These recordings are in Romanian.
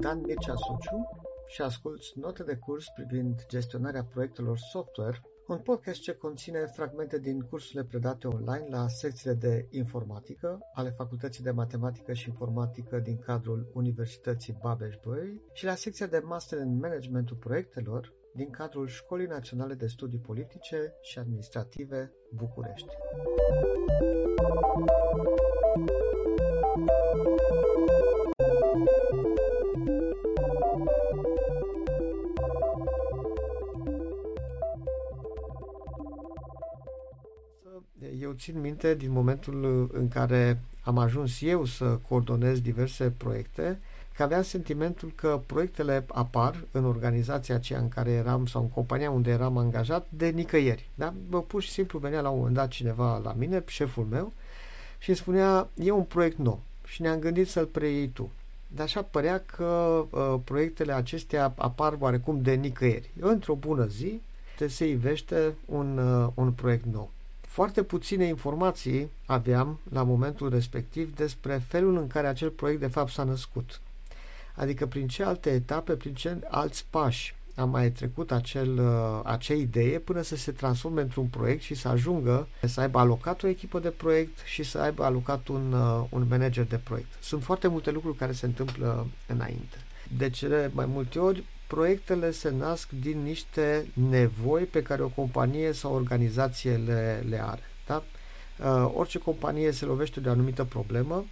Dan Mircea Suciu și asculți note de curs privind gestionarea proiectelor software, un podcast ce conține fragmente din cursurile predate online la secțiile de informatică ale Facultății de Matematică și Informatică din cadrul Universității Babeș-Bolyai și la secția de Master în Managementul Proiectelor din cadrul Școlii Naționale de Studii Politice și Administrative București. Eu țin minte din momentul în care am ajuns eu să coordonez diverse proiecte, că aveam sentimentul că proiectele apar în organizația aceea în care eram sau în compania unde eram angajat de nicăieri. Da? Bă, pur și simplu venea la un moment dat cineva la mine, șeful meu, și îmi spunea, e un proiect nou și ne-am gândit să-l preiei tu. Dar așa părea că uh, proiectele acestea apar oarecum de nicăieri. Într-o bună zi te se ivește un, uh, un proiect nou. Foarte puține informații aveam la momentul respectiv despre felul în care acel proiect de fapt s-a născut. Adică prin ce alte etape, prin ce alți pași a mai trecut acel, uh, acea idee până să se transforme într-un proiect și să ajungă să aibă alocat o echipă de proiect și să aibă alocat un, uh, un manager de proiect. Sunt foarte multe lucruri care se întâmplă înainte. De cele mai multe ori, proiectele se nasc din niște nevoi pe care o companie sau o organizație le, le are. Da? Uh, orice companie se lovește de o anumită problemă,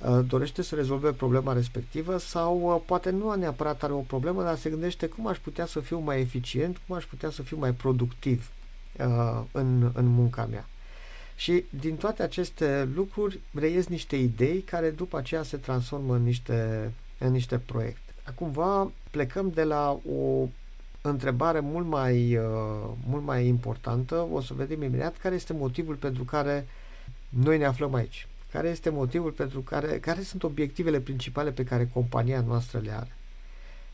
Uh, dorește să rezolve problema respectivă sau uh, poate nu neapărat are o problemă, dar se gândește cum aș putea să fiu mai eficient, cum aș putea să fiu mai productiv uh, în, în munca mea. Și din toate aceste lucruri reiesc niște idei care după aceea se transformă în niște, în niște proiecte. Acumva plecăm de la o întrebare mult mai, mult mai importantă, o să vedem imediat care este motivul pentru care noi ne aflăm aici care este motivul pentru care, care sunt obiectivele principale pe care compania noastră le are.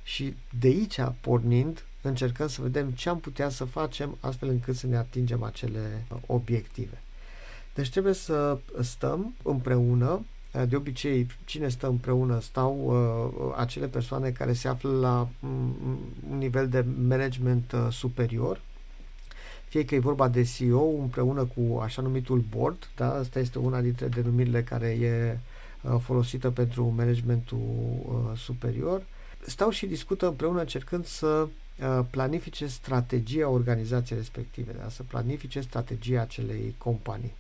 Și de aici, pornind, încercăm să vedem ce am putea să facem astfel încât să ne atingem acele obiective. Deci trebuie să stăm împreună, de obicei, cine stă împreună? Stau uh, acele persoane care se află la um, un nivel de management uh, superior, fie că e vorba de CEO împreună cu așa numitul board, da? asta este una dintre denumirile care e uh, folosită pentru managementul uh, superior, stau și discută împreună încercând să uh, planifice strategia organizației respective, da? să planifice strategia acelei companii.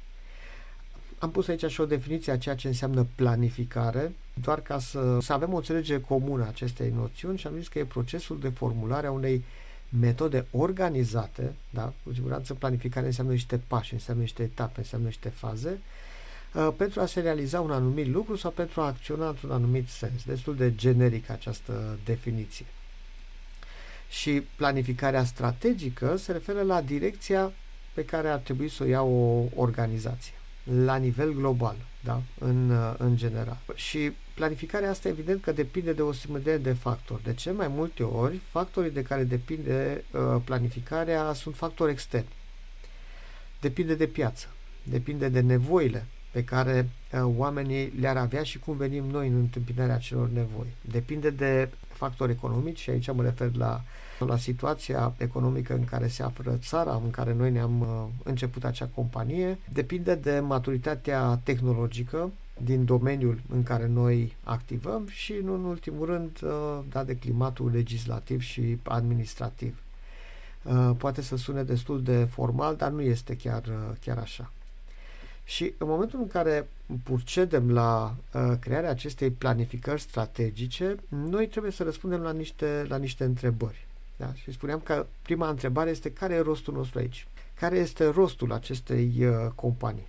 Am pus aici și o definiție a ceea ce înseamnă planificare, doar ca să, să avem o înțelegere comună a acestei noțiuni și am zis că e procesul de formulare a unei metode organizate, da? cu siguranță planificare înseamnă niște pași, înseamnă niște etape, înseamnă niște faze, uh, pentru a se realiza un anumit lucru sau pentru a acționa într-un anumit sens. Destul de generic această definiție. Și planificarea strategică se referă la direcția pe care ar trebui să o ia o organizație la nivel global, da? în, în general. Și planificarea asta evident că depinde de o serie de factori. De ce mai multe ori factorii de care depinde uh, planificarea sunt factori externi. Depinde de piață, depinde de nevoile pe care uh, oamenii le-ar avea și cum venim noi în întâmpinarea acelor nevoi. Depinde de factori economici și aici mă refer la, la situația economică în care se află țara în care noi ne-am uh, început acea companie. Depinde de maturitatea tehnologică din domeniul în care noi activăm și, nu în ultimul rând, uh, da, de climatul legislativ și administrativ. Uh, poate să sune destul de formal, dar nu este chiar, uh, chiar așa. Și în momentul în care procedem la uh, crearea acestei planificări strategice, noi trebuie să răspundem la niște, la niște întrebări. Da? Și spuneam că prima întrebare este care e rostul nostru aici? Care este rostul acestei uh, companii?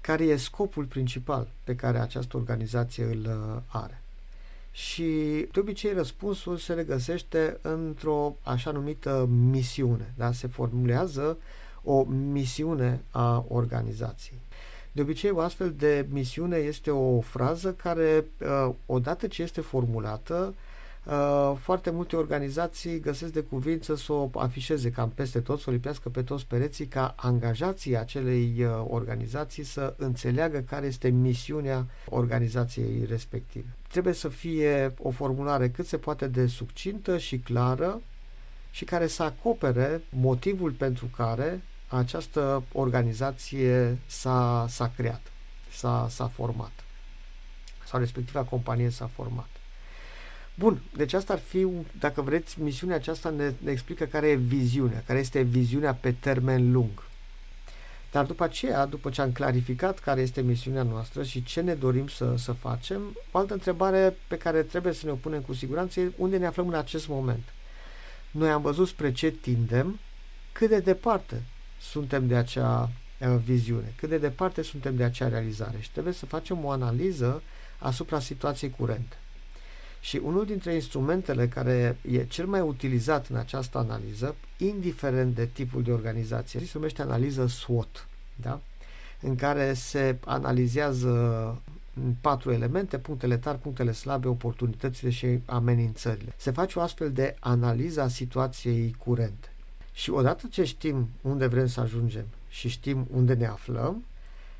Care e scopul principal pe care această organizație îl uh, are? Și de obicei răspunsul se regăsește într-o așa numită misiune. Da? Se formulează o misiune a organizației. De obicei, o astfel de misiune este o frază care, uh, odată ce este formulată, uh, foarte multe organizații găsesc de cuvință să o afișeze cam peste tot, să o lipească pe toți pereții, ca angajații acelei uh, organizații să înțeleagă care este misiunea organizației respective. trebuie să fie o formulare cât se poate de succintă și clară și care să acopere motivul pentru care această organizație s-a, s-a creat, s-a, s-a format sau respectiva companie s-a format. Bun, deci asta ar fi, dacă vreți, misiunea aceasta ne, ne explică care e viziunea, care este viziunea pe termen lung. Dar după aceea, după ce am clarificat care este misiunea noastră și ce ne dorim să, să facem, o altă întrebare pe care trebuie să ne o punem cu siguranță e unde ne aflăm în acest moment. Noi am văzut spre ce tindem, cât de departe suntem de acea uh, viziune, cât de departe suntem de acea realizare și trebuie să facem o analiză asupra situației curente. Și unul dintre instrumentele care e cel mai utilizat în această analiză, indiferent de tipul de organizație, se numește analiză SWOT, da? în care se analizează patru elemente, punctele tari, punctele slabe, oportunitățile și amenințările. Se face o astfel de analiză a situației curente. Și odată ce știm unde vrem să ajungem și știm unde ne aflăm,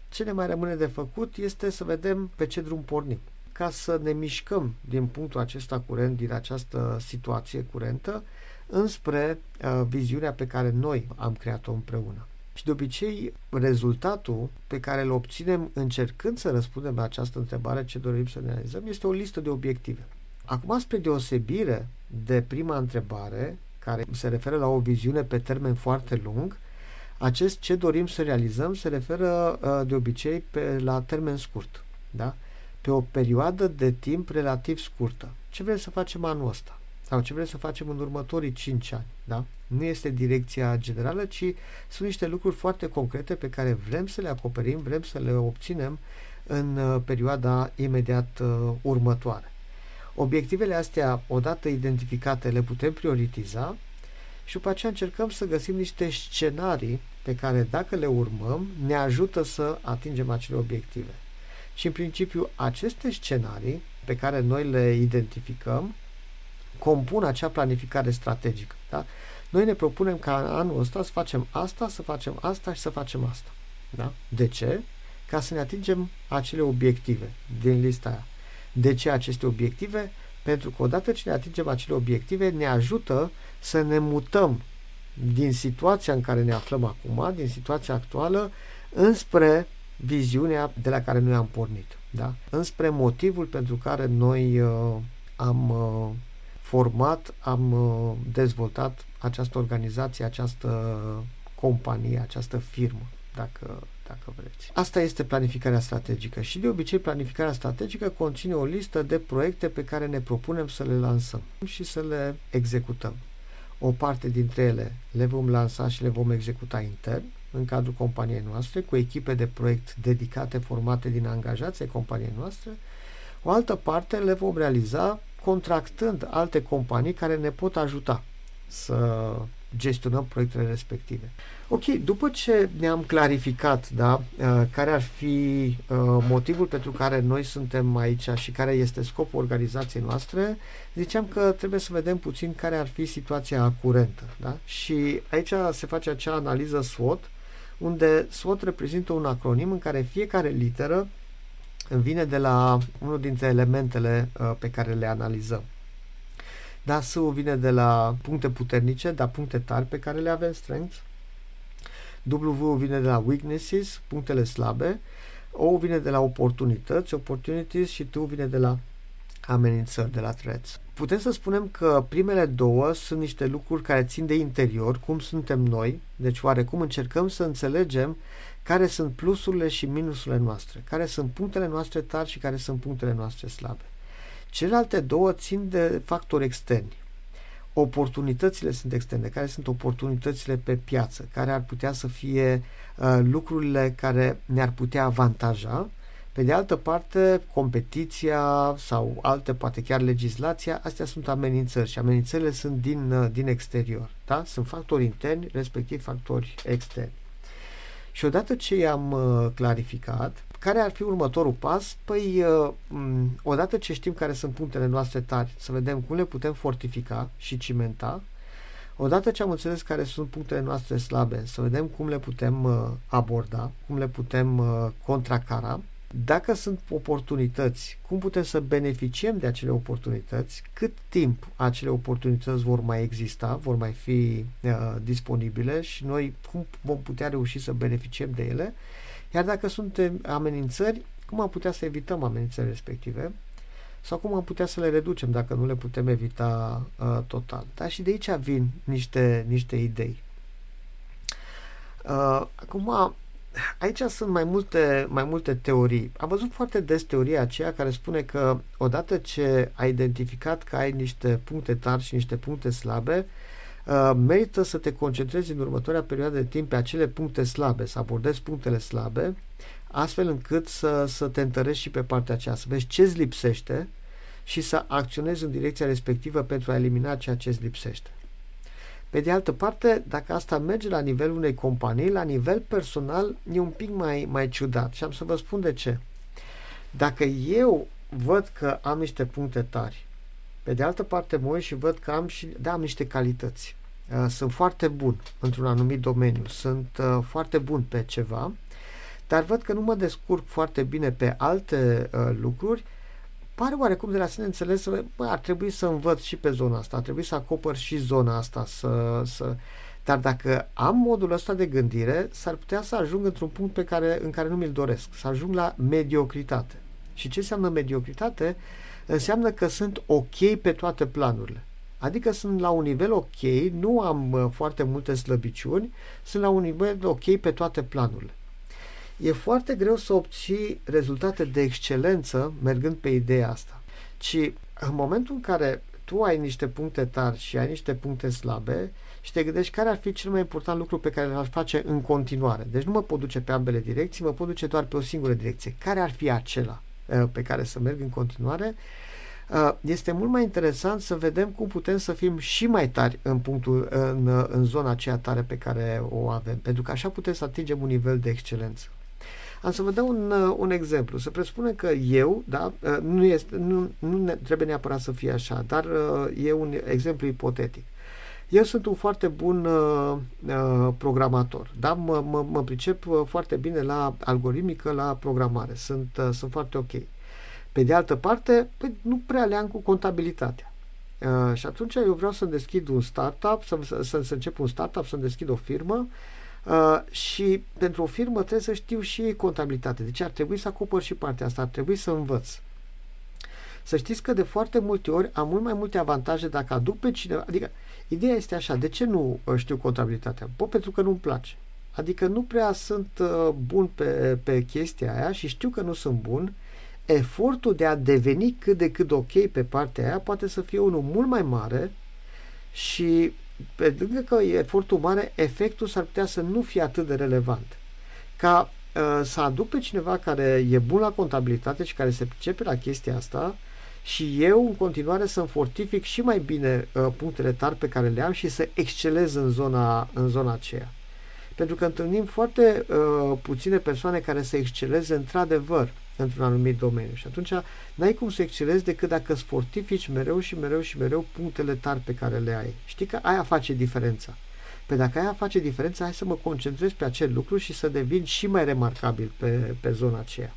ce ne mai rămâne de făcut este să vedem pe ce drum pornim ca să ne mișcăm din punctul acesta curent, din această situație curentă, înspre uh, viziunea pe care noi am creat-o împreună. Și de obicei, rezultatul pe care îl obținem încercând să răspundem la această întrebare, ce dorim să ne realizăm, este o listă de obiective. Acum, spre deosebire de prima întrebare, care se referă la o viziune pe termen foarte lung, acest ce dorim să realizăm se referă uh, de obicei pe, la termen scurt. Da? pe o perioadă de timp relativ scurtă. Ce vrem să facem anul ăsta? Sau ce vrem să facem în următorii 5 ani? Da? Nu este direcția generală, ci sunt niște lucruri foarte concrete pe care vrem să le acoperim, vrem să le obținem în uh, perioada imediat uh, următoare. Obiectivele astea, odată identificate, le putem prioritiza și după aceea încercăm să găsim niște scenarii pe care, dacă le urmăm, ne ajută să atingem acele obiective. Și în principiu aceste scenarii pe care noi le identificăm compun acea planificare strategică. Da? Noi ne propunem ca anul ăsta să facem asta, să facem asta și să facem asta. Da? De ce? Ca să ne atingem acele obiective din lista aia. De ce aceste obiective? Pentru că odată ce ne atingem acele obiective, ne ajută să ne mutăm din situația în care ne aflăm acum, din situația actuală, înspre viziunea de la care noi am pornit, da? înspre motivul pentru care noi uh, am uh, format, am uh, dezvoltat această organizație, această companie, această firmă, dacă, dacă vreți. Asta este planificarea strategică și de obicei planificarea strategică conține o listă de proiecte pe care ne propunem să le lansăm și să le executăm. O parte dintre ele le vom lansa și le vom executa intern, în cadrul companiei noastre, cu echipe de proiect dedicate, formate din angajații companiei noastre. O altă parte le vom realiza contractând alte companii care ne pot ajuta să gestionăm proiectele respective. Ok, după ce ne-am clarificat da, uh, care ar fi uh, motivul pentru care noi suntem aici și care este scopul organizației noastre, ziceam că trebuie să vedem puțin care ar fi situația curentă. Da? Și aici se face acea analiză SWOT, unde SWOT reprezintă un acronim în care fiecare literă vine de la unul dintre elementele uh, pe care le analizăm. Da, S vine de la puncte puternice, dar puncte tari pe care le avem, strengths. W vine de la weaknesses, punctele slabe. O vine de la oportunități, opportunities și T vine de la amenințări, de la threats. Putem să spunem că primele două sunt niște lucruri care țin de interior, cum suntem noi, deci oarecum încercăm să înțelegem care sunt plusurile și minusurile noastre, care sunt punctele noastre tari și care sunt punctele noastre slabe. Celelalte două țin de factori externi. Oportunitățile sunt externe, care sunt oportunitățile pe piață, care ar putea să fie uh, lucrurile care ne-ar putea avantaja pe de altă parte, competiția sau alte, poate chiar legislația, astea sunt amenințări și amenințările sunt din, uh, din exterior. Da? Sunt factori interni, respectiv factori externi. Și odată ce i-am uh, clarificat, care ar fi următorul pas? Păi, uh, odată ce știm care sunt punctele noastre tari, să vedem cum le putem fortifica și cimenta, odată ce am înțeles care sunt punctele noastre slabe, să vedem cum le putem aborda, cum le putem contracara, dacă sunt oportunități, cum putem să beneficiem de acele oportunități, cât timp acele oportunități vor mai exista, vor mai fi uh, disponibile și noi cum vom putea reuși să beneficiem de ele, iar dacă sunt amenințări, cum am putea să evităm amenințările respective sau cum am putea să le reducem dacă nu le putem evita uh, total. Dar și de aici vin niște, niște idei. Uh, acum, aici sunt mai multe, mai multe teorii. Am văzut foarte des teoria aceea care spune că odată ce ai identificat că ai niște puncte tari și niște puncte slabe, uh, merită să te concentrezi în următoarea perioadă de timp pe acele puncte slabe, să abordezi punctele slabe, astfel încât să, să te întărești și pe partea aceea, să vezi ce îți lipsește și să acționezi în direcția respectivă pentru a elimina ceea ce îți lipsește. Pe de altă parte, dacă asta merge la nivelul unei companii, la nivel personal e un pic mai, mai ciudat și am să vă spun de ce. Dacă eu văd că am niște puncte tari, pe de altă parte mă uit și văd că am și da, am niște calități. Uh, sunt foarte bun într-un anumit domeniu, sunt uh, foarte bun pe ceva, dar văd că nu mă descurc foarte bine pe alte uh, lucruri pare oarecum de la sine înțeles să, bă, ar trebui să învăț și pe zona asta, ar trebui să acopăr și zona asta, să, să... Dar dacă am modul ăsta de gândire, s-ar putea să ajung într-un punct pe care, în care nu mi-l doresc, să ajung la mediocritate. Și ce înseamnă mediocritate? Înseamnă că sunt ok pe toate planurile. Adică sunt la un nivel ok, nu am uh, foarte multe slăbiciuni, sunt la un nivel ok pe toate planurile e foarte greu să obții rezultate de excelență mergând pe ideea asta. Ci în momentul în care tu ai niște puncte tari și ai niște puncte slabe și te gândești care ar fi cel mai important lucru pe care l-ar face în continuare. Deci nu mă pot duce pe ambele direcții, mă pot duce doar pe o singură direcție. Care ar fi acela uh, pe care să merg în continuare? Uh, este mult mai interesant să vedem cum putem să fim și mai tari în, punctul, în, în zona aceea tare pe care o avem, pentru că așa putem să atingem un nivel de excelență. Am să vă dau un, uh, un exemplu. Să presupune că eu, da, uh, nu, este, nu, nu ne, trebuie neapărat să fie așa, dar uh, e un exemplu ipotetic. Eu sunt un foarte bun uh, uh, programator, da? mă, mă, mă pricep foarte bine la algoritmică, la programare, sunt, uh, sunt foarte ok. Pe de altă parte, păi, nu prea le am cu contabilitatea. Uh, și atunci eu vreau să deschid un startup, să, să, să încep un startup, să deschid o firmă Uh, și pentru o firmă trebuie să știu și contabilitate. Deci ar trebui să acopăr și partea asta, ar trebui să învăț. Să știți că de foarte multe ori am mult mai multe avantaje dacă aduc pe cineva. Adică, ideea este așa, de ce nu uh, știu contabilitatea? Bă, pentru că nu-mi place. Adică nu prea sunt uh, bun pe, pe chestia aia și știu că nu sunt bun. Efortul de a deveni cât de cât ok pe partea aia poate să fie unul mult mai mare și pe lângă că e efortul mare, efectul s-ar putea să nu fie atât de relevant. Ca uh, să aduc pe cineva care e bun la contabilitate și care se pricepe la chestia asta și eu în continuare să-mi fortific și mai bine uh, punctele tari pe care le am și să excelez în zona, în zona aceea. Pentru că întâlnim foarte uh, puține persoane care să exceleze într-adevăr într-un anumit domeniu. Și atunci n-ai cum să excelezi decât dacă îți fortifici mereu și mereu și mereu punctele tari pe care le ai. Știi că aia face diferența. Pe dacă aia face diferența, hai să mă concentrez pe acel lucru și să devin și mai remarcabil pe, pe zona aceea.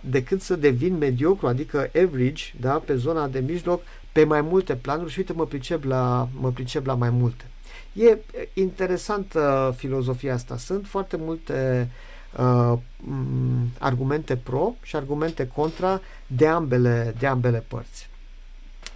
Decât să devin mediocru, adică average, da, pe zona de mijloc, pe mai multe planuri și uite, mă pricep la, mă pricep la mai multe. E interesantă filozofia asta. Sunt foarte multe uh, argumente pro și argumente contra de ambele, de ambele părți.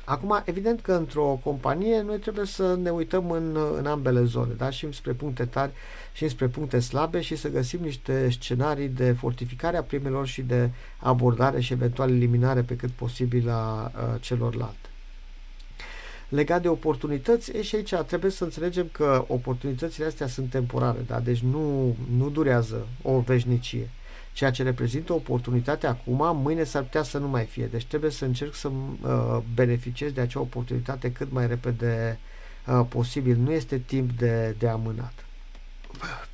Acum, evident că într-o companie noi trebuie să ne uităm în, în ambele zone, da? și spre puncte tari și spre puncte slabe și să găsim niște scenarii de fortificare a primelor și de abordare și eventual eliminare pe cât posibil a, a celorlalte legat de oportunități, e și aici trebuie să înțelegem că oportunitățile astea sunt temporare, da? deci nu, nu durează o veșnicie. Ceea ce reprezintă o oportunitate acum, mâine s-ar putea să nu mai fie. Deci trebuie să încerc să uh, beneficiez de acea oportunitate cât mai repede uh, posibil. Nu este timp de, de amânat.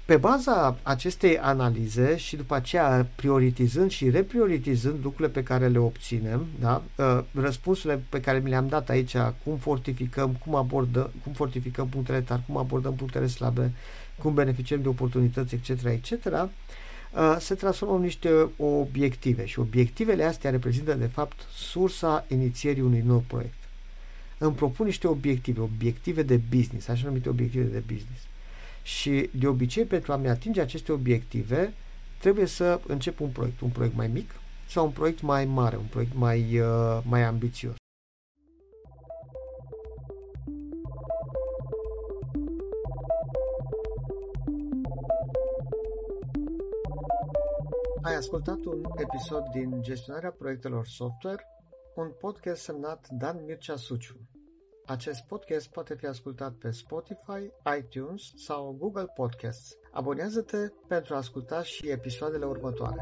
Pe baza acestei analize și după aceea prioritizând și reprioritizând lucrurile pe care le obținem, da? Uh, răspunsurile pe care mi le-am dat aici, cum fortificăm, cum abordăm, cum fortificăm punctele tari, cum abordăm punctele slabe, cum beneficiem de oportunități, etc., etc., uh, se transformă în niște obiective și obiectivele astea reprezintă de fapt sursa inițierii unui nou proiect. Îmi propun niște obiective, obiective de business, așa numite obiective de business. Și de obicei pentru a-mi atinge aceste obiective trebuie să încep un proiect, un proiect mai mic sau un proiect mai mare, un proiect mai, uh, mai ambițios. Ai ascultat un episod din Gestionarea proiectelor software, un podcast semnat Dan Mircea Suciu. Acest podcast poate fi ascultat pe Spotify, iTunes sau Google Podcasts. Abonează-te pentru a asculta și episoadele următoare.